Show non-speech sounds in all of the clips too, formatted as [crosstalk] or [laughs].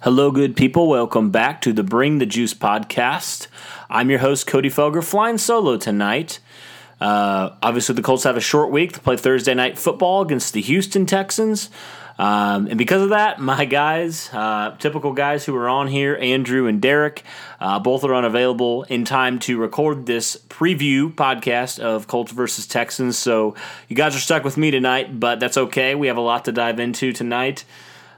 Hello, good people. Welcome back to the Bring the Juice podcast. I'm your host, Cody Felger, flying solo tonight. Uh, obviously, the Colts have a short week to play Thursday night football against the Houston Texans. Um, and because of that, my guys, uh, typical guys who are on here, Andrew and Derek, uh, both are unavailable in time to record this preview podcast of Colts versus Texans. So you guys are stuck with me tonight, but that's okay. We have a lot to dive into tonight.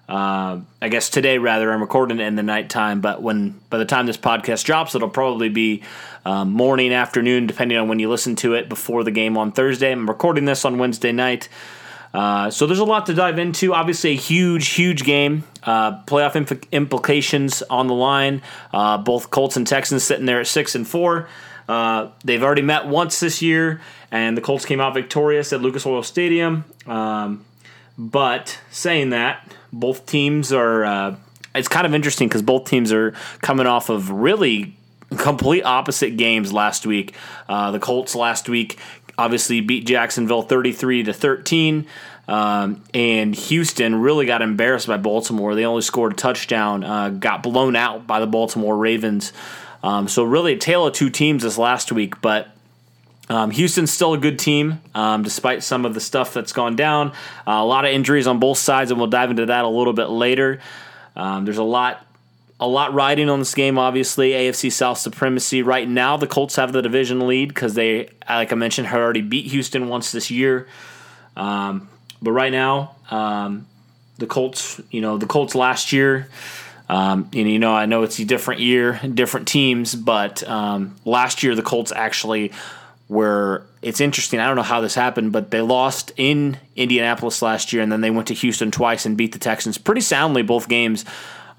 Uh, I guess today, rather, I'm recording it in the nighttime, but when by the time this podcast drops, it'll probably be um, morning, afternoon, depending on when you listen to it before the game on Thursday. I'm recording this on Wednesday night. Uh, so there's a lot to dive into. Obviously, a huge, huge game. Uh, playoff imp- implications on the line. Uh, both Colts and Texans sitting there at six and four. Uh, they've already met once this year, and the Colts came out victorious at Lucas Oil Stadium. Um, but saying that, both teams are. Uh, it's kind of interesting because both teams are coming off of really complete opposite games last week. Uh, the Colts last week obviously beat Jacksonville 33 to 13. Um, and Houston really got embarrassed by Baltimore. They only scored a touchdown, uh, got blown out by the Baltimore Ravens. Um, so, really, a tale of two teams this last week. But um, Houston's still a good team, um, despite some of the stuff that's gone down. Uh, a lot of injuries on both sides, and we'll dive into that a little bit later. Um, there's a lot, a lot riding on this game. Obviously, AFC South supremacy. Right now, the Colts have the division lead because they, like I mentioned, have already beat Houston once this year. Um, but right now, um, the Colts, you know, the Colts last year. Um, and you know, I know it's a different year, different teams, but um, last year the Colts actually where it's interesting. I don't know how this happened, but they lost in Indianapolis last year, and then they went to Houston twice and beat the Texans pretty soundly both games.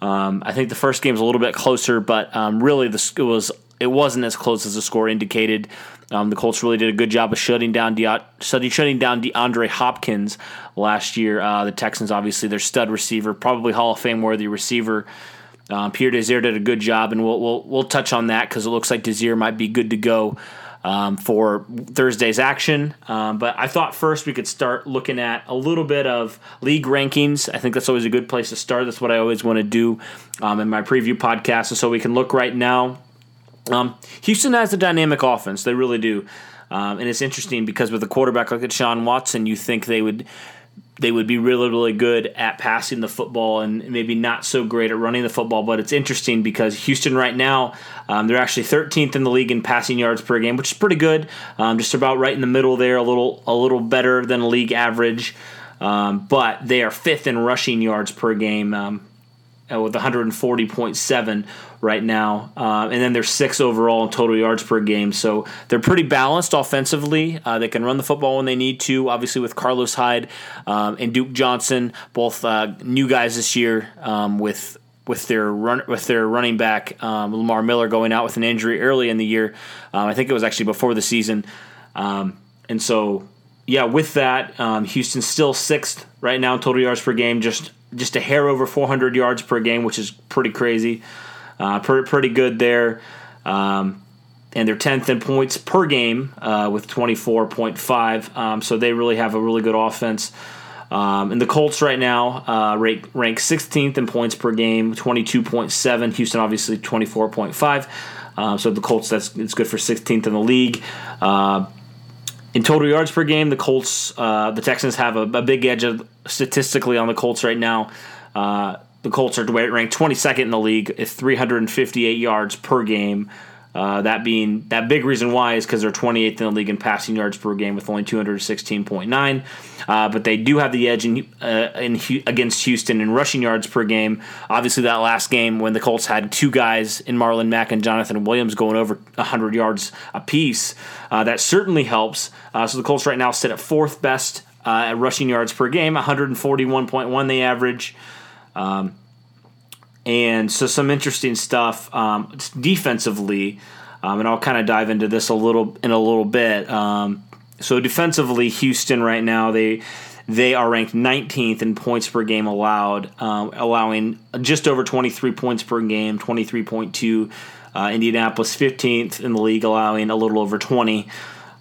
Um, I think the first game was a little bit closer, but um, really the it was it wasn't as close as the score indicated. Um, the Colts really did a good job of shutting down De- shutting down DeAndre Hopkins last year. Uh, the Texans, obviously, their stud receiver, probably Hall of Fame worthy receiver. Um, Pierre Desir did a good job, and we'll we'll, we'll touch on that because it looks like Desir might be good to go um, for Thursday's action. Um, but I thought first we could start looking at a little bit of league rankings. I think that's always a good place to start. That's what I always want to do um, in my preview podcast. So we can look right now. Um, Houston has a dynamic offense, they really do. Um, and it's interesting because with a quarterback like Sean Watson, you think they would they would be really, really good at passing the football and maybe not so great at running the football. But it's interesting because Houston right now, um, they're actually 13th in the league in passing yards per game, which is pretty good. Um, just about right in the middle there, a little a little better than league average. Um, but they are fifth in rushing yards per game um, with 140.7 right now, uh, and then they're six overall in total yards per game. So they're pretty balanced offensively. Uh, they can run the football when they need to. Obviously, with Carlos Hyde um, and Duke Johnson, both uh, new guys this year um, with with their run with their running back um, Lamar Miller going out with an injury early in the year. Um, I think it was actually before the season, um, and so yeah, with that, um, Houston's still sixth right now in total yards per game, just just a hair over 400 yards per game, which is pretty crazy. Uh, pretty, pretty good there. Um, and they're 10th in points per game uh, with 24.5. Um, so they really have a really good offense. Um, and the Colts right now uh, rank, rank 16th in points per game, 22.7. Houston obviously 24.5. Uh, so the Colts that's it's good for 16th in the league. Uh, in total yards per game, the Colts, uh, the Texans have a, a, big edge of, statistically on the Colts right now. The Colts are ranked 22nd in the league at 358 yards per game. Uh, that being that big reason why is because they're 28th in the league in passing yards per game with only 216.9. Uh, but they do have the edge in, uh, in against Houston in rushing yards per game. Obviously, that last game when the Colts had two guys in Marlon Mack and Jonathan Williams going over 100 yards apiece, uh, that certainly helps. Uh, so the Colts right now sit at fourth best uh, at rushing yards per game, 141.1 they average. Um, and so some interesting stuff um, defensively, um, and I'll kind of dive into this a little in a little bit. Um, so defensively, Houston right now they they are ranked 19th in points per game allowed, um, allowing just over 23 points per game, 23.2. Uh, Indianapolis 15th in the league, allowing a little over 20.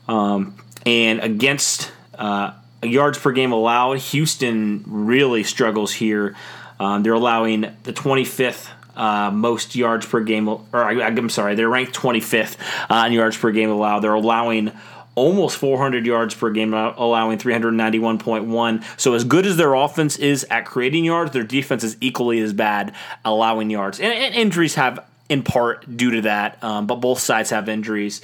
Um, and against uh, yards per game allowed, Houston really struggles here Um, they're allowing the 25th uh, most yards per game, or I, am sorry, they're ranked 25th uh, in yards per game allowed. They're allowing almost 400 yards per game, uh, allowing 391.1. So, as good as their offense is at creating yards, their defense is equally as bad allowing yards. And, and injuries have, in part, due to that, um, but both sides have injuries.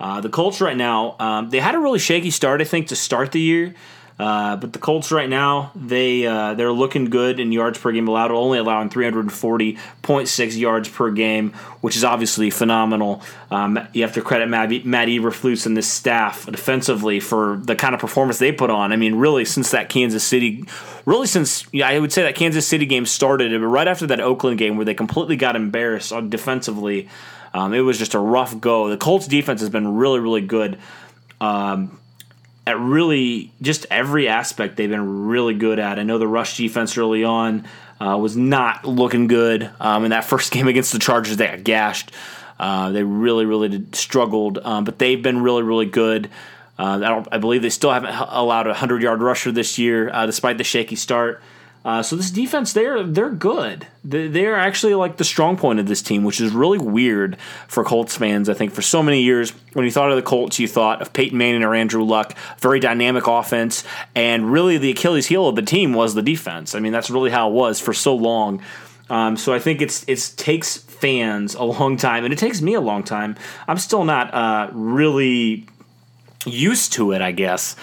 Uh, the Colts right now, um, they had a really shaky start, I think, to start the year. Uh, but the Colts right now they uh, they're looking good in yards per game allowed, only allowing 340.6 yards per game, which is obviously phenomenal. Um, you have to credit Matt, Matt Eberflus and this staff defensively for the kind of performance they put on. I mean, really since that Kansas City, really since yeah, I would say that Kansas City game started, but right after that Oakland game where they completely got embarrassed defensively. Um, it was just a rough go. The Colts defense has been really, really good. Um, at really just every aspect they've been really good at. I know the rush defense early on uh, was not looking good. Um, in that first [laughs] game against the Chargers, they got gashed. Uh, they really, really did, struggled, um, but they've been really, really good. Uh, I, I, believe they still haven't allowed a hundred yard rusher this year, uh, despite the shaky start. Uh, so this defense, they're they're good. They're actually like the strong point of this team, which is really weird for Colts fans. I think for so many years, when you thought of the Colts, you thought of Peyton Manning or Andrew Luck, very dynamic offense, and really the Achilles heel of the team was the defense. I mean, that's really how it was for so long. Um, so I think it's it takes fans a long time, and it takes me a long time. I'm still not uh, really used to it, I guess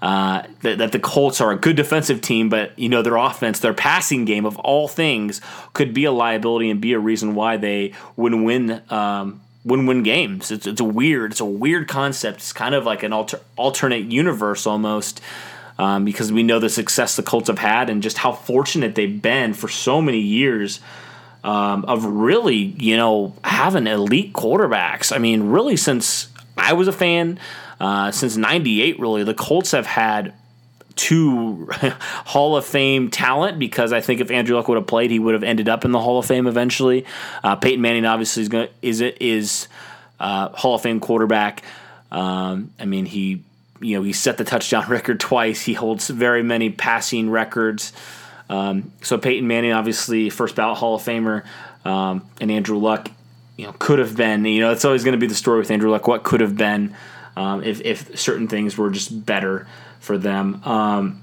uh, that, that, the Colts are a good defensive team, but you know their offense, their passing game of all things, could be a liability and be a reason why they would win. Um, win win games. It's, it's a weird, it's a weird concept. It's kind of like an alter, alternate universe almost. Um, because we know the success the Colts have had and just how fortunate they've been for so many years um, of really, you know, having elite quarterbacks. I mean, really, since I was a fan, uh, since '98, really, the Colts have had two [laughs] Hall of Fame talent because I think if Andrew Luck would have played, he would have ended up in the Hall of Fame eventually. Uh, Peyton Manning obviously is going is is uh, Hall of Fame quarterback. Um, I mean he you know he set the touchdown [laughs] record twice. He holds very many passing records. Um, so Peyton Manning obviously first ballot Hall of Famer, um, and Andrew Luck you know could have been you know it's always going to be the story with Andrew Luck what could have been um, if, if certain things were just better for them. Um,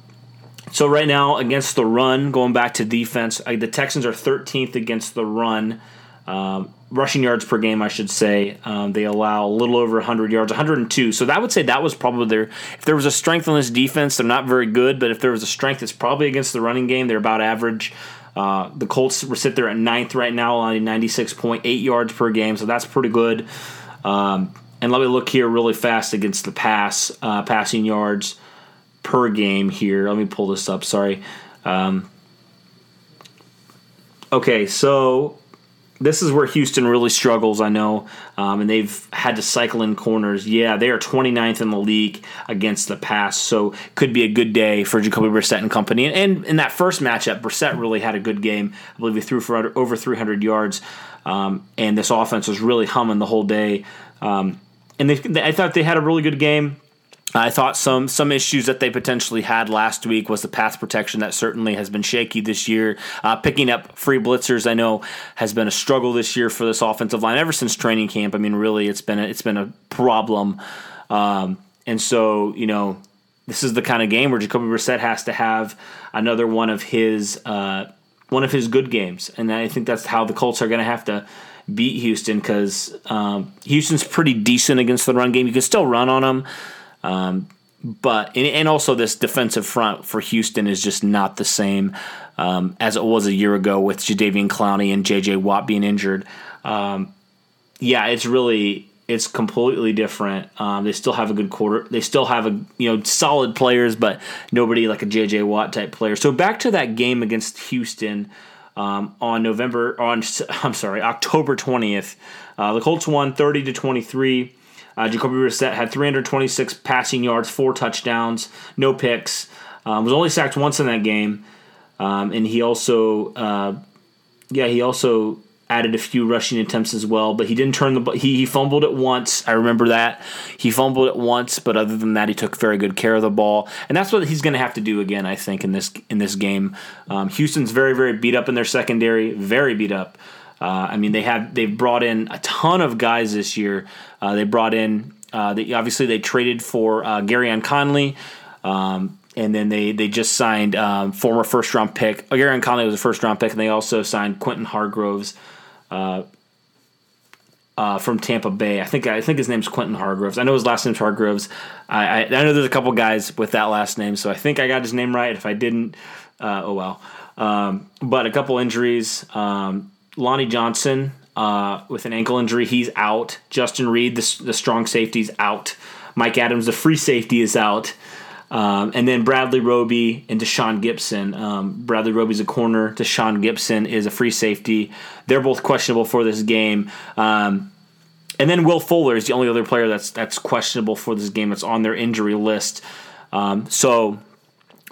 so right now against the run, going back to defense, uh, the Texans are 13th against the run. Um, rushing yards per game, I should say. Um, they allow a little over 100 yards, 102. So that would say that was probably their. If there was a strength on this defense, they're not very good. But if there was a strength, it's probably against the running game. They're about average. Uh, the Colts sit there at ninth right now, allowing 96.8 yards per game. So that's pretty good. Um, and let me look here really fast against the pass, uh, passing yards per game here. Let me pull this up. Sorry. Um, okay, so this is where Houston really struggles, I know, um, and they've had to cycle in corners. Yeah, they are 29th in the league against the pass, so could be a good day for Jacoby Brissett and company. And in that first matchup, Brissett really had a good game. I believe he threw for over 300 yards, um, and this offense was really humming the whole day. Um, and they, I thought they had a really good game. I thought some some issues that they potentially had last week was the pass protection that certainly has been shaky this year. Uh, picking up free blitzers, I know, has been a struggle this year for this offensive line ever since training camp. I mean, really, it's been a, it's been a problem. Um, and so, you know, this is the kind of game where Jacoby Brissett has to have another one of his uh, one of his good games, and I think that's how the Colts are going to have to beat Houston because um, Houston's pretty decent against the run game. You can still run on them. Um, but and, also this defensive front for Houston is just not the same um, as it was a year ago with Jadeveon Clowney and J.J. Watt being injured. Um, yeah, it's really it's completely different. Um, they still have a good quarter. They still have a you know solid players, but nobody like a J.J. Watt type player. So back to that game against Houston um, on November on [laughs] I'm sorry October 20th. Uh, the Colts won 30 to 23. Uh, Jacoby Brissett had 326 passing yards, four touchdowns, no picks. Um, was only sacked once in that game, um, and he also, uh, yeah, he also added a few rushing attempts as well, but he didn't turn the he he fumbled it once. I remember that he fumbled it once, but other than that, he took very good care of the ball, and that's what he's going to have to do again. I think in this in this game, um, Houston's very very beat up in their secondary, very beat up. Uh, I mean, they have they've brought in a ton of guys this year. Uh, they brought in uh, they, obviously they traded for uh, Gareon Conley. Um, and then they they just signed um, former first round pick. Uh, Gareon Conley was a first round pick, and they also signed Quentin Hargroves uh, uh, from Tampa Bay. I think I think his name's Quentin Hargroves. I know his last name's Hargroves. I, I, I know there's a couple guys with that last name, so I think I got his name right. If I didn't, uh, oh well. Um, but a couple injuries. Um, Lonnie Johnson uh, with an ankle injury, he's out. Justin Reid, the, the strong safety, is out. Mike Adams, the free safety, is out. Um, and then Bradley Roby and Deshaun Gipson. Um, Bradley Roby's a corner. Deshaun Gipson is a free safety. They're both questionable for this game. Um, and then Will Fuller is the only other player that's that's questionable for this game. That's on their injury list. Um, so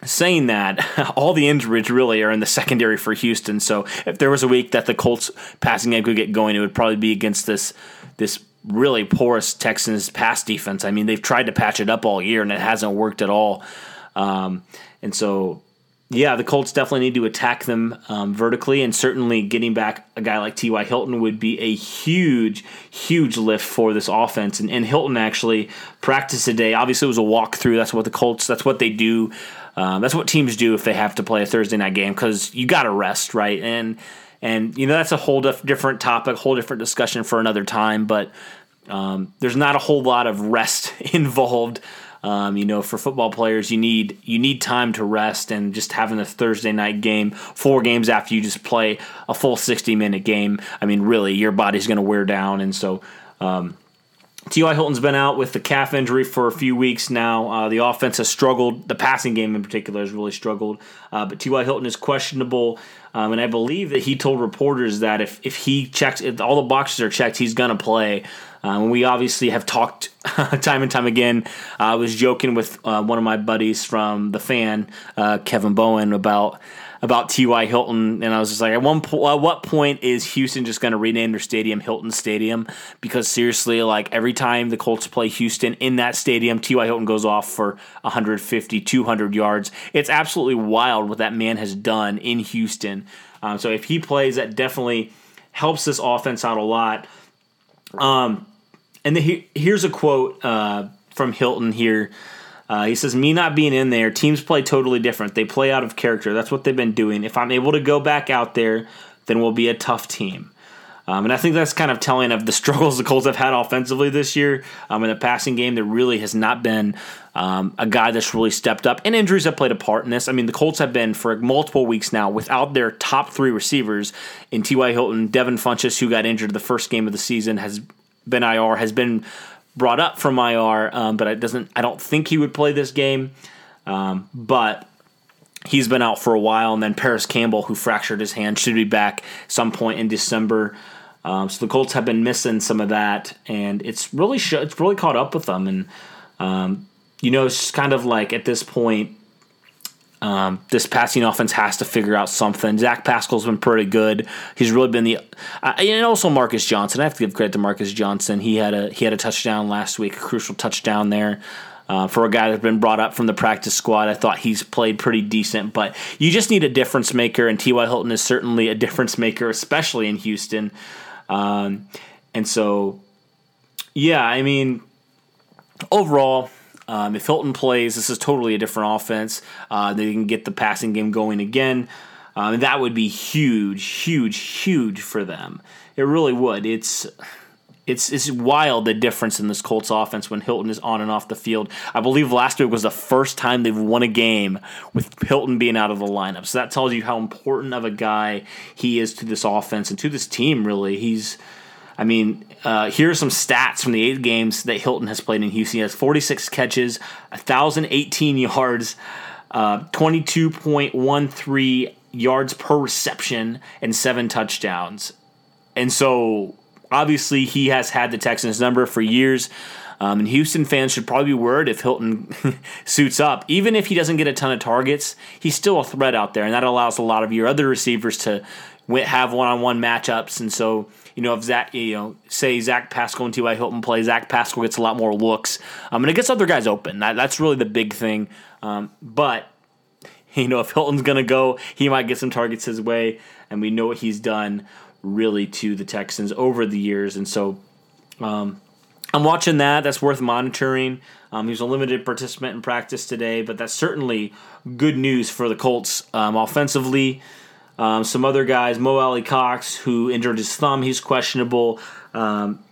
saying that, [laughs] all the injuries really are in the secondary for Houston. So if there was a week that the Colts passing game could get going, it would probably be against this this really porous Texans pass defense. I mean, they've tried to patch it up all year and it hasn't worked at all. Um, and so, yeah, the Colts definitely need to attack them um, vertically, and certainly getting back a guy like T.Y. Hilton would be a huge, huge lift for this offense. And, and Hilton actually practiced today. Obviously, it was a walkthrough. That's what the Colts. That's what they do. Um, that's what teams do if they have to play a Thursday night game because you got to rest, right? And and you know that's a whole different topic, whole different discussion for another time. But um, there's not a whole lot of rest [laughs] involved. Um, you know, for football players, you need you need time to rest, and just having a Thursday night game, four games after you just play a full 60 minute game. I mean, really, your body's going to wear down, and so. Um, T.Y. Hilton's been out with the calf injury for a few weeks now. Uh, the offense has struggled. The passing game in particular has really struggled. Uh, but T.Y. Hilton is questionable. Um, and I believe that he told reporters that if, if he checks, if all the boxes are checked, he's going to play. Um, we obviously have talked [laughs] time and time again. I was joking with uh, one of my buddies from the fan, uh, Kevin Bowen, about about T.Y. Hilton, and I was just like, at one po- at what point is Houston just going to rename their stadium Hilton Stadium? Because seriously, like every time the Colts play Houston in that stadium, T.Y. Hilton goes off for 150, 200 yards. It's absolutely wild what that man has done in Houston. Um, so if he plays, that definitely helps this offense out a lot. Um, and the, here's a quote uh, from Hilton here. Uh, he says, Me not being in there, teams play totally different. They play out of character. That's what they've been doing. If I'm able to go back out there, then we'll be a tough team. Um, and I think that's kind of telling of the [laughs] struggles the Colts have had offensively this year. Um, in the passing game, there really has not been um, a guy that's really stepped up. And injuries have played a part in this. I mean, the Colts have been for multiple weeks now without their top three receivers in T.Y. Hilton. Devin Funchess, who got injured the first game of the season, has been IR, has been brought up from IR, um, but it doesn't. I don't think he would play this game. Um, but he's been out for a while, and then Parris Campbell, who fractured his hand, should be back some point in December. Um, so the Colts have been missing some of that, and it's really sh- it's really caught up with them. And um, you know, it's kind of like at this point, um, this passing offense has to figure out something. Zach Pascal's been pretty good. He's really been the, uh, and also Marcus Johnson. I have to give credit to Marcus Johnson. He had a he had a touchdown last week, a crucial touchdown there. Uh, for a guy that's been brought up from the practice squad, I thought he's played pretty decent. But you just need a difference maker, and T.Y. Hilton is certainly a difference maker, especially in Houston. Um, and so, yeah, I mean, overall, um, if Hilton plays, this is totally a different offense. Uh, they can get the passing game going again. Um, that would be huge, huge, huge for them. It really would. It's it's it's wild the difference in this Colts offense when Hilton is on and off the field. I believe last week was the first time they've won a game with Hilton being out of the lineup. So that tells you how important of a guy he is to this offense and to this team. Really, he's I mean, uh, here are some stats from the eight games that Hilton has played in Houston. He has 46 catches, 1,018 yards, uh, 22.13 yards per reception, and seven touchdowns. And so, obviously, he has had the Texans number for years. Um, and Houston fans should probably be worried if Hilton [laughs] suits up. Even if he doesn't get a ton of targets, he's still a threat out there, and that allows a lot of your other receivers to have one on one matchups, and so you know, if Zach, you know, say Zach Pascal and T.Y. Hilton play, Zach Pascal gets a lot more looks. Um, and it gets other guys open. That, that's really the big thing. Um, but, [laughs] you know, if Hilton's to go, he might get some targets his way. And we know what he's done really to the Texans over the years. And so um, I'm watching that. That's worth monitoring. Um, he was a limited participant in practice today, but that's certainly good news for the Colts um, offensively. Um, some other guys, Mo Alie-Cox, who injured his thumb, he's questionable. Um,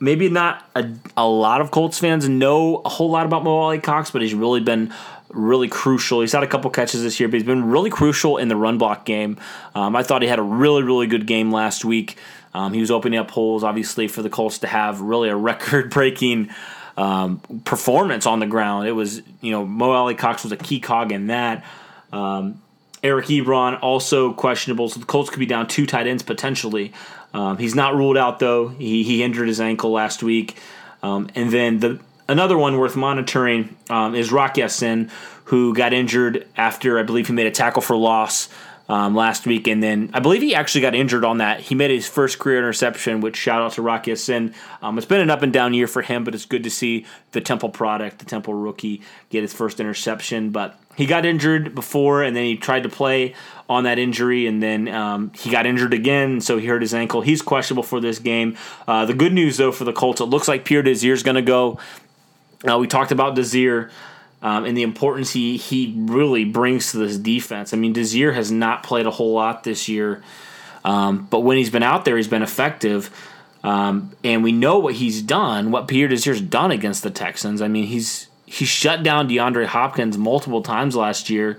maybe not a, a lot of Colts fans know a whole lot about Mo Alie-Cox, but he's really been really crucial. He's had a couple catches this year, but he's been really crucial in the run block game. Um, I thought he had a really, really good game last week. Um, he was opening up holes, obviously, for the Colts to have really a [laughs] record breaking um, performance on the ground. It was, you know, Mo Alie-Cox was a key cog in that. Um, Eric Ebron also questionable, so the Colts could be down two tight ends potentially. Um, he's not ruled out though. He, he injured his ankle last week, um, and then the another one worth monitoring um, is Rock Ya-Sin, who got injured after I believe he made a tackle for loss um, last week, and then I believe he actually got injured on that. He made his first career interception, which shout out to Rock Ya-Sin. Um, it's been an up and down year for him, but it's good to see the Temple product, the Temple rookie, get his first interception. But he got injured before, and then he tried to play on that injury, and then um, he got injured again, so he hurt his ankle. He's questionable for this game. Uh, the good news, though, for the Colts, it looks like Pierre Desir is going to go. Uh, we talked about Desir um, and the importance he he really brings to this defense. I mean, Desir has not played a whole lot this year, um, but when he's been out there, he's been effective. Um, and we know what he's done, what Pierre Desir's done against the Texans. I mean, he's he shut down DeAndre Hopkins multiple times last year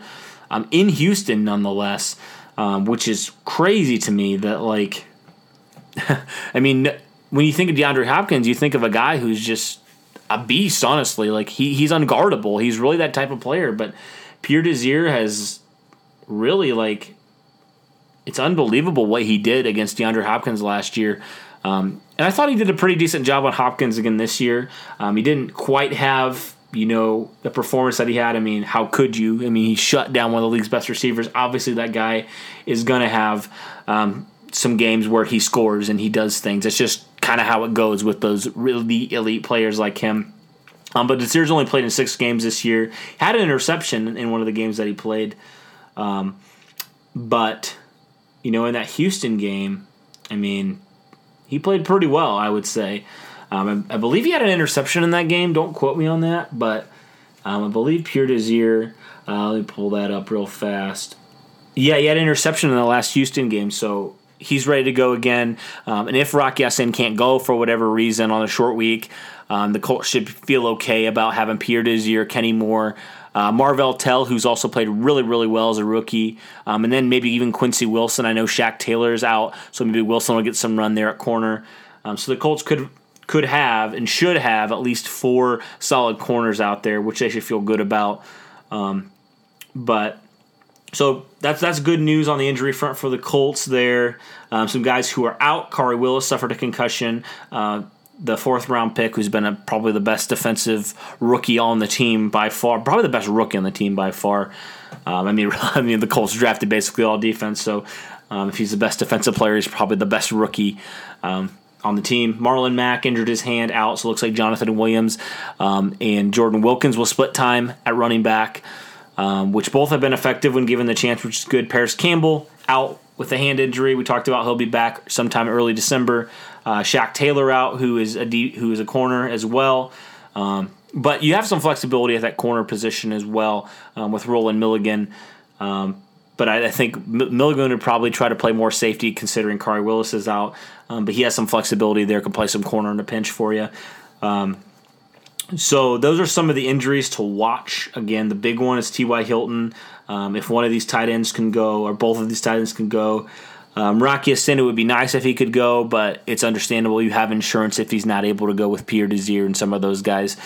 um, in Houston, nonetheless, um, which is crazy to me. That like, [laughs] I mean, when you think of DeAndre Hopkins, you think of a guy who's just a beast. Honestly, like he he's unguardable. He's really that type of player. But Pierre Desir has really like it's unbelievable what he did against DeAndre Hopkins last year. Um, and I thought he did a pretty decent job on Hopkins again this year. Um, he didn't quite have you know the performance that he had. I mean, how could you? I mean, he shut down one of the league's best receivers. Obviously, that guy is going to have um, some games where he scores and he does things. It's just kind of how it goes with those really elite players like him. Um, but Desir's only played in six games this year. Had an interception in one of the games that he played. Um, but, you know, in that Houston game, I mean, he played pretty well, I would say. Um, I, I, believe he had an interception in that game. Don't quote me on that. But um, I believe Pierre Desir, uh, let me pull that up real fast. Yeah, he had an interception in the last Houston game. So he's ready to go again. Um, and if Rock Ya-Sin can't go for whatever reason on a short week, um, the Colts should feel okay about having Pierre Desir, Kenny Moore, uh, Marvell Tell, who's also played really, really well as a rookie, um, and then maybe even Quincy Wilson. I know Shaq Taylor's out, so maybe Wilson will get some run there at corner. Um, so the Colts could could have and should have at least four solid corners out there, which they should feel good about. Um, but so that's that's good news on the injury front for the Colts. There, um, some guys who are out. Khari Willis suffered a concussion. Uh, the fourth round pick, who's been a, probably the best defensive rookie on the team by far, probably the best rookie on the team by far. Um, I mean, [laughs] I mean the Colts drafted basically all defense, so um, if he's the best defensive player, he's probably the best rookie um, on the team. Marlon Mack injured his hand out, so it looks like Jonathan Williams um, and Jordan Wilkins will split time at running back um, which both have been effective when given the chance, which is good. Parris Campbell out with a hand injury. We talked about he'll be back sometime early December. Uh, Shaq Taylor out, who is a D, who is a corner as well. Um, but you have some flexibility at that corner position as well um, with Rolan Milligan. Um, but I, I, think Milligan would probably try to play more safety considering Khari Willis is out. Um, but he has some flexibility there, can play some corner in a pinch for you. Um, so those are some of the injuries to watch. Again, the big one is T.Y. Hilton. Um, if one of these tight ends can go, or both of these tight ends can go, um, Rock Ya-Sin, it would be nice if he could go, but it's understandable. You have insurance if he's not able to go with Pierre Desir and some of those guys.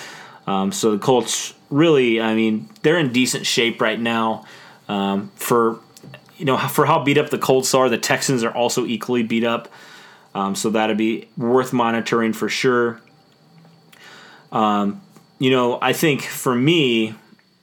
Um, so the Colts really, I mean, they're in decent shape right now. Um, for you know, for how beat up the Colts are, the Texans are also equally beat up. Um, so that'd be worth monitoring for sure. Um, you know, I think for me,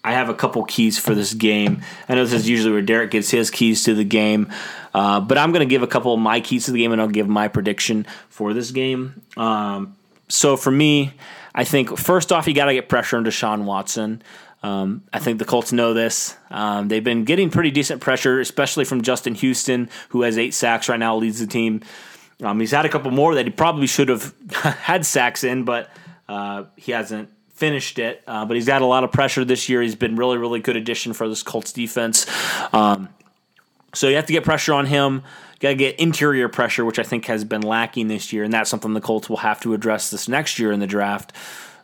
I have a couple keys for this game. I know this is usually where Derek gets his keys to the game, uh, but I'm going to give a couple of my keys to the game, and I'll give my prediction for this game. Um, so for me, I think first off, you got to get pressure on Deshaun Watson. Um, I think the Colts know this. Um, they've been getting pretty decent pressure, especially from Justin Houston, who has eight sacks right now, leads the team. Um, he's had a couple more that he probably should have [laughs] had sacks in, but uh, he hasn't finished it. Uh, but he's got a lot of pressure this year. He's been really, really good addition for this Colts defense. Um, so you have to get pressure on him. Got to get interior pressure, which I think has been lacking this year, and that's something the Colts will have to address this next year in the draft.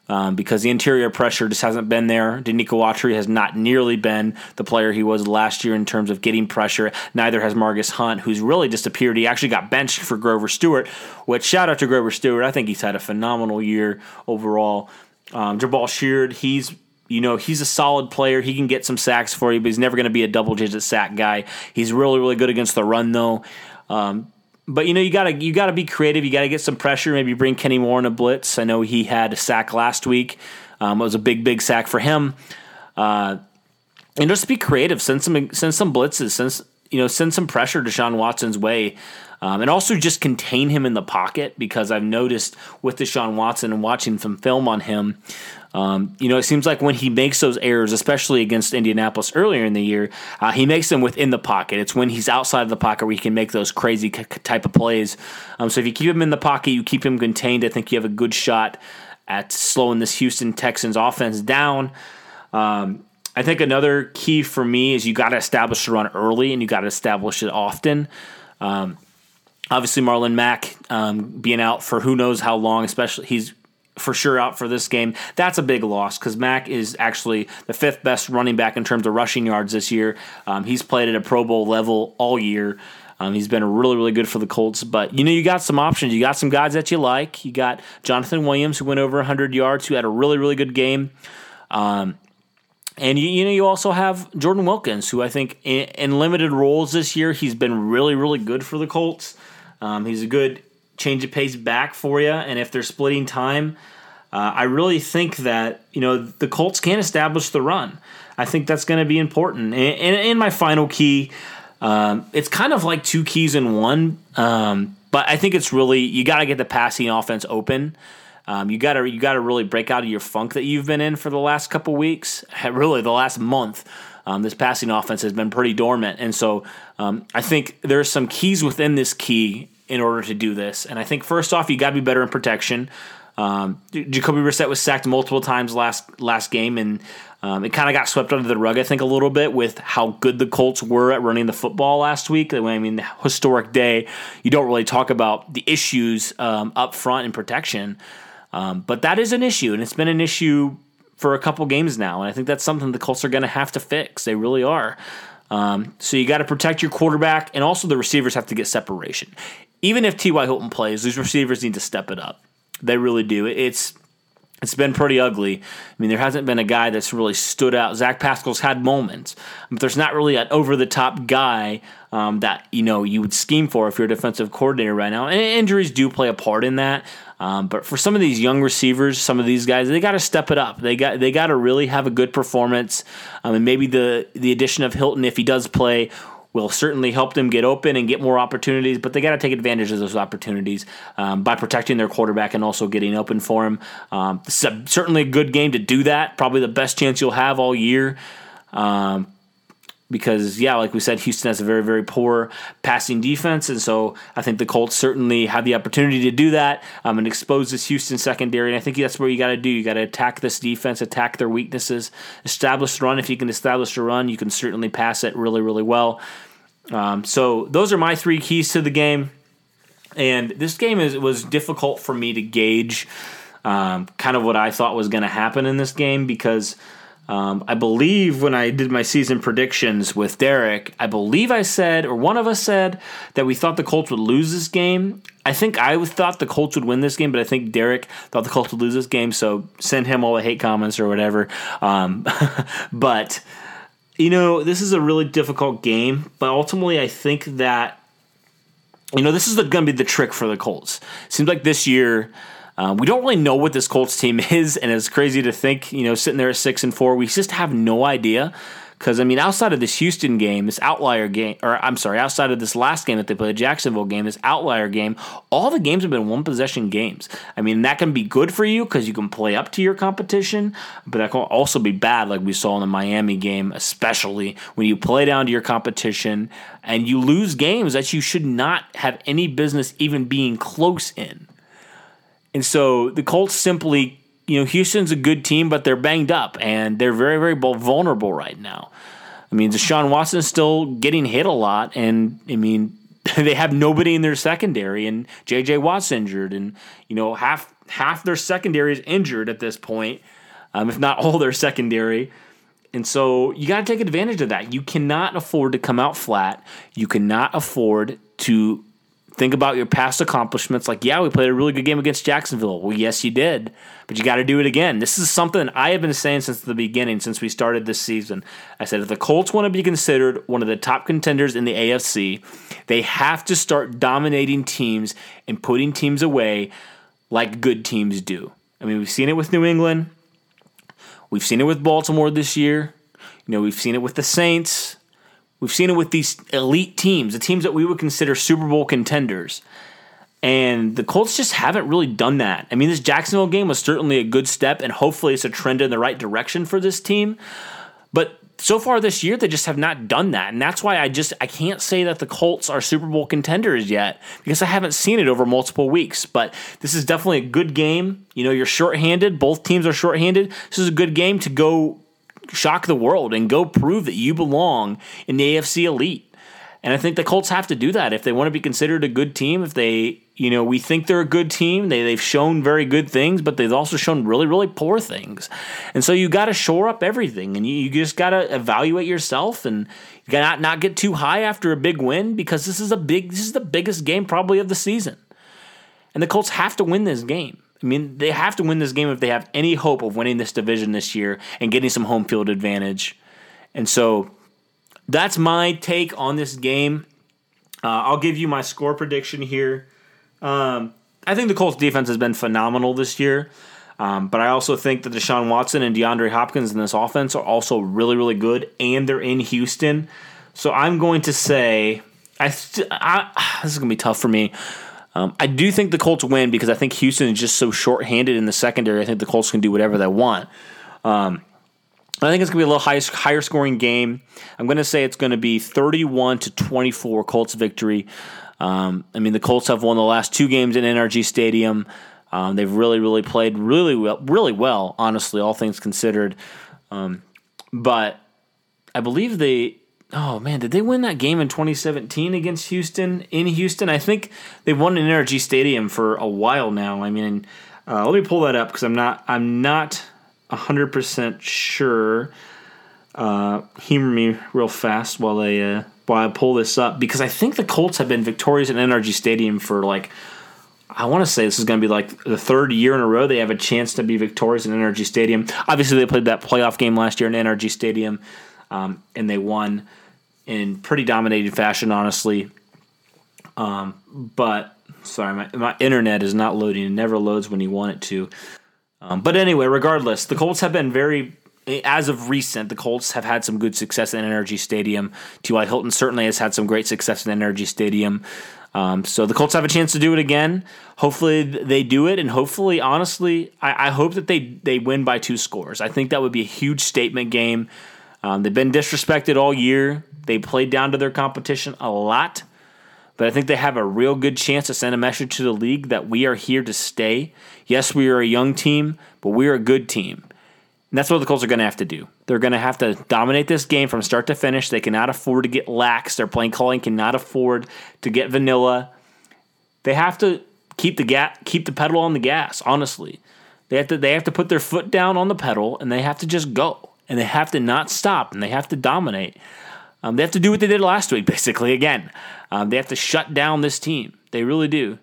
Um, because the interior pressure just hasn't been there. Denico Autry has not nearly been the player he was last year in terms of getting pressure. Neither has Margus Hunt, who's really disappeared. He actually got benched for Grover Stewart, which shout out to Grover Stewart. I think he's had a phenomenal year overall. Um, Jabaal Sheard, he's you know, he's a solid player. He can get some sacks for you, but he's never going to be a double digit sack guy. He's really, really good against the run, though. Um, but you know, you gotta you gotta be creative. You gotta get some pressure. Maybe bring Kenny Moore in a blitz. I know he had a sack last week. Um, it was a big, big sack for him. Uh, and just be creative. Send some send some blitzes. Send you know send some pressure to Sean Watson's way. Um, and also just contain him in the pocket because I've noticed with Deshaun Watson and watching some film on him, um, you know, it seems like when he makes those errors, especially against Indianapolis earlier in the year, uh, he makes them within the pocket. It's when he's outside of the pocket where he can make those crazy c- type of plays. Um, so if you keep him in the pocket, you keep him contained. I think you have a good shot at slowing this Houston Texans offense down. Um, I think another key for me is you got to establish the run early and you got to establish it often. Um, obviously, Marlon Mack um, being out for who knows how long, especially he's for sure out for this game. That's a big loss because Mack is actually the fifth best running back in terms of rushing yards this year. Um, he's played at a Pro Bowl level all year. Um, he's been really, really good for the Colts. But you know, you got some options. You got some guys that you like. You got Jonathan Williams, who went over 100 yards, who had a really, really good game. Um, and you, you know, you also have Jordan Wilkins, who I think in, in, limited roles this year, he's been really, really good for the Colts. Um, he's a good change of pace back for you. And if they're splitting time, uh, I really think that you know the Colts can establish the run. I think that's going to be important. And, in my final key, um, it's kind of like two keys in one, um, but I think it's really you got to get the passing offense open. Um, you got to you got to really break out of your funk that you've been in for the last couple weeks. [laughs] Really, the last month. Um, this passing offense has been pretty dormant, and so um, I think there's some keys within this key in order to do this. And I think first off, you got to be better in protection. Um, Jacoby Brissett was sacked multiple times last last game, and um, it kind of got swept under the rug. I think a little bit with how good the Colts were at running the football last week. I mean, the historic day. You don't really talk about the issues um, up front in protection, um, but that is an issue, and it's been an issue for a couple games now. And I think that's something the Colts are going to have to fix. They really are. Um, so you got to protect your quarterback, and also the receivers have to get separation even if T.Y. Hilton plays, these receivers need to step it up. They really do. It's it's been pretty ugly. I mean, there hasn't been a guy that's really stood out. Zach Pascal's had moments, but there's not really an over the top guy um, that you know you would scheme for if you're a defensive coordinator right now. And injuries do play a part in that. Um, but for some of these young receivers, some of these guys, they got to step it up. They got they got to really have a good performance. Um, and maybe the the addition of Hilton, if he does play, will certainly help them get open and get more opportunities, but they got to take advantage of those opportunities um, by protecting their quarterback and also getting open for him. Um, a, certainly a good game to do that. Probably the best chance you'll have all year. Um, because yeah, like we said, Houston has a very very poor passing defense, and so I think the Colts certainly have the opportunity to do that um, and expose this Houston secondary. And I think that's where you got to do. You got to attack this defense, attack their weaknesses, establish the run. If you can establish the run, you can certainly pass it really really well. Um, so those are my three keys to the game. And this game is was difficult for me to gauge um, kind of what I thought was going to happen in this game because um, I believe when I did my season predictions with Derek, I believe I said, or one of us said, that we thought the Colts would lose this game. I think I thought the Colts would win this game, but I think Derek thought the Colts would lose this game. So send him all the hate comments or whatever. Um, [laughs] but you know, this is a really difficult game, but ultimately, I think that you know this is going to be the trick for the Colts. Seems like this year Uh, we don't really know what this Colts team [laughs] is, and it's crazy to think, you know, sitting there at six and four, we just have no idea. Because I mean, outside of this Houston game, this outlier game, or I'm sorry, outside of this last game that they played, Jacksonville game, this outlier game, all the games have been one possession games. I mean, that can be good for you because you can play up to your competition, but that can also be bad, like we saw in the Miami game, especially when you play down to your competition and you lose games that you should not have any business even being close in. And so the Colts simply you know, Houston's a good team, but they're banged up and they're very, very vulnerable right now. I mean, Deshaun Watson's still getting hit a lot, and I mean, [laughs] they have nobody in their secondary, and J.J. Watt's injured, and you know, half half their secondary is injured at this point, um, if not all their secondary. And so you got to take advantage of that. You cannot afford to come out flat. You cannot afford to think about your past accomplishments. Like, yeah, we played a really good game against Jacksonville. Well, yes, you did, but you got to do it again. This is something I have been saying since the beginning, since we started this season. I said if the Colts want to be considered one of the top contenders in the AFC, they have to start dominating teams and putting teams away like good teams do. I mean, we've seen it with New England. We've seen it with Baltimore this year. You know, we've seen it with the Saints. We've seen it with these elite teams, the teams that we would consider Super Bowl contenders. And the Colts just haven't really done that. I mean, this Jacksonville game was certainly a good step, and hopefully it's a trend in the right direction for this team. But so far this year, they just have not done that. And that's why I just I can't say that the Colts are Super Bowl contenders yet, because I haven't seen it over multiple weeks. But this is definitely a good game. You know, you're shorthanded. Both teams are shorthanded. This is a good game to go shock the world and go prove that you belong in the AFC elite. And I think the Colts have to do that if they want to be considered a good team. If they, you know, we think they're a good team, they, they've shown very good things, but they've also shown really, really poor things. And so you got to shore up everything and you, you just got to evaluate yourself and you got to not get too high after a big win because this is a big, this is the biggest game probably of the season. And the Colts have to win this game. I mean, they have to win this game if they have any hope of winning this division this year and getting some home field advantage. And so that's my take on this game. Uh, I'll give you my score prediction here. Um, I think the Colts defense has been phenomenal this year. Um, but I also think that Deshaun Watson and DeAndre Hopkins in this offense are also really, really good, and they're in Houston. So I'm going to say, I, st- I [sighs] this is going to be tough for me. Um, I do think the Colts win because I think Houston is just so short-handed in the secondary. I think the Colts can do whatever they want. Um, I think it's going to be a little high, higher scoring game. I'm going to say it's going to be 31 to 24 Colts victory. Um, I mean, the Colts have won the last two games in NRG Stadium. Um, they've really, really played really well, really well, honestly, all things considered. Um, but I believe they oh man, did they win that game in 2017 against Houston in Houston? I think they've won in NRG Stadium for a while now. I mean, uh, let me pull that up because I'm not I'm not hundred percent sure. Uh, humor me real fast while I uh, while I pull this up because I think the Colts have been victorious in NRG Stadium for like I want to say this is going to be like the third year in a row they have a chance to be victorious in NRG Stadium. Obviously, they played that playoff game last year in NRG Stadium um, and they won in pretty dominated fashion, honestly. Um, but sorry, my, my internet is not loading. It never loads when you want it to. Um, but anyway, regardless, the Colts have been very, as of recent, the Colts have had some good success in NRG Stadium. T.Y. Hilton certainly has had some great success in NRG Stadium. Um, so the Colts have a chance to do it again. Hopefully they do it, and hopefully, honestly, I, I hope that they they win by two scores. I think that would be a huge statement game. Um, they've been disrespected all year. They played down to their competition a lot, but I think they have a real good chance to send a message to the league that we are here to stay. Yes, we are a young team, but we are a good team. And that's what the Colts are going to have to do. They're going to have to dominate this game from start to finish. They cannot afford to get lax. Their playing calling cannot afford to get vanilla. They have to keep the ga- keep the pedal on the gas. Honestly, they have to they have to put their foot down on the pedal and they have to just go and they have to not stop and they have to dominate. Um, they have to do what they did last week, [laughs] basically. Again, um, they have to shut down this team. They really do,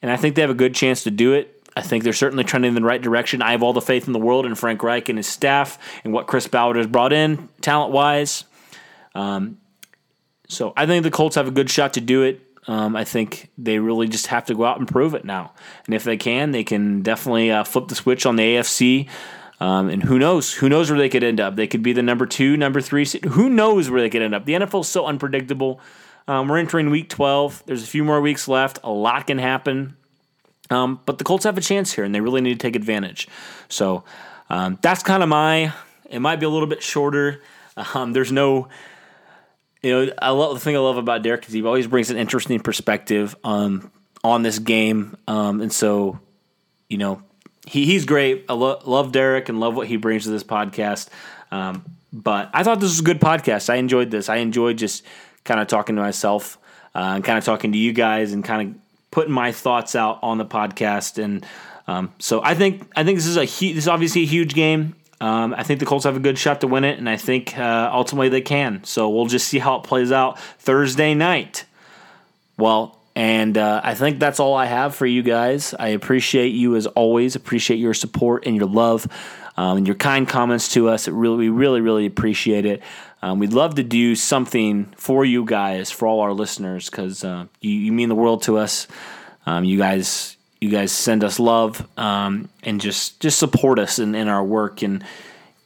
and I think they have a good chance to do it. I think they're certainly trending in the right direction. I have all the faith in the world in Frank Reich and his staff and what Chris Ballard has brought in talent wise. Um, so I think the Colts have a good shot to do it. Um, I think they really just have to go out and prove it now. And if they can, they can definitely uh, flip the switch on the AFC. Um, and who knows? Who knows where they could end up? They could be the number two, number three. Who knows where they could end up? The NFL is so unpredictable. Um, we're entering week 12. There's a few more weeks left. A lot can happen. Um, but the Colts have a chance here, and they really need to take advantage. So um, that's kind of my. It might be a little bit shorter. Um, there's no. You know, I love the thing I love about Derek is he always brings an interesting perspective on on this game, um, and so you know he, he's great. I lo- love Derek and love what he brings to this podcast. Um, but I thought this was a good podcast. I enjoyed this. I enjoyed just kind of talking to myself uh, and kind of talking to you guys and kind of putting my thoughts out on the podcast. And um, so I think I think this is a hu- this is obviously a huge game. Um, I think the Colts have a good shot to win it, and I think uh, ultimately they can. So we'll just see how it plays out Thursday night. Well, and uh, I think that's all I have for you guys. I appreciate you as always. Appreciate your support and your love um, and your kind comments to us. It really, we really, really appreciate it. Um, we'd love to do something for you guys, for all our listeners, because uh, you, you, mean the world to us. Um, you guys, you guys send us love um, and just just support us in, in our work and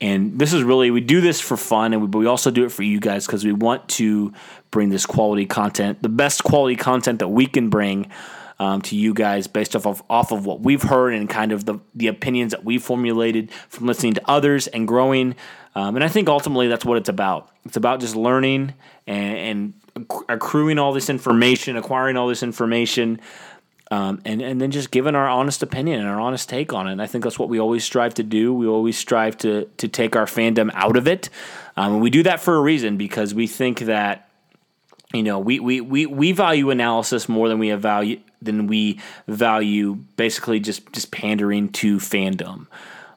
and this is really we do this for fun and we, but we also do it for you guys because we want to bring this quality content the best quality content that we can bring um, to you guys based off of off of what we've heard and kind of the the opinions that we formulated from listening to others and growing. Um, and I think ultimately that's what it's about. It's about just learning and, and accruing all this information acquiring all this information um, and and then just giving our honest opinion and our honest take on it. And I think that's what we always strive to do. We always strive to to take our fandom out of it, um, and we do that for a reason because we think that you know we we we, we value analysis more than we value than we value basically just just pandering to fandom,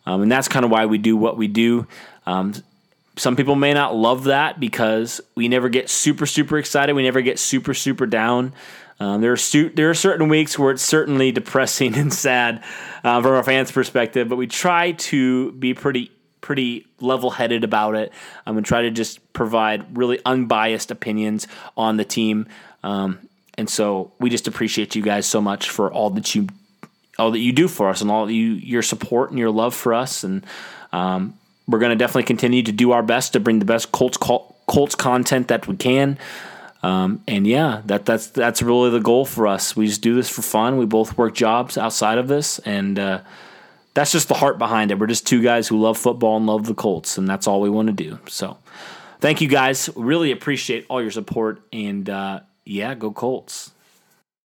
um, and that's kind of why we do what we do. Um, some people may not love that because we never get super super excited. We never get super super down. Um, there are there are certain weeks where it's certainly depressing [laughs] and sad uh, from our fans' perspective, but we try to be pretty pretty level headed about it um, and try to just provide really unbiased opinions on the team. Um, and so we just appreciate you guys so much for all that you all that you do for us and all you your support and your love for us. And um, we're going to definitely continue to do our best to bring the best Colts Colts content that we can. Um, and yeah, that that's that's really the goal for us. We just do this for fun. We both work jobs outside of this, and uh, that's just the heart behind it. We're just two guys who love football and love the Colts, and that's all we want to do. So, thank you guys. Really appreciate all your support, and uh, yeah, go Colts.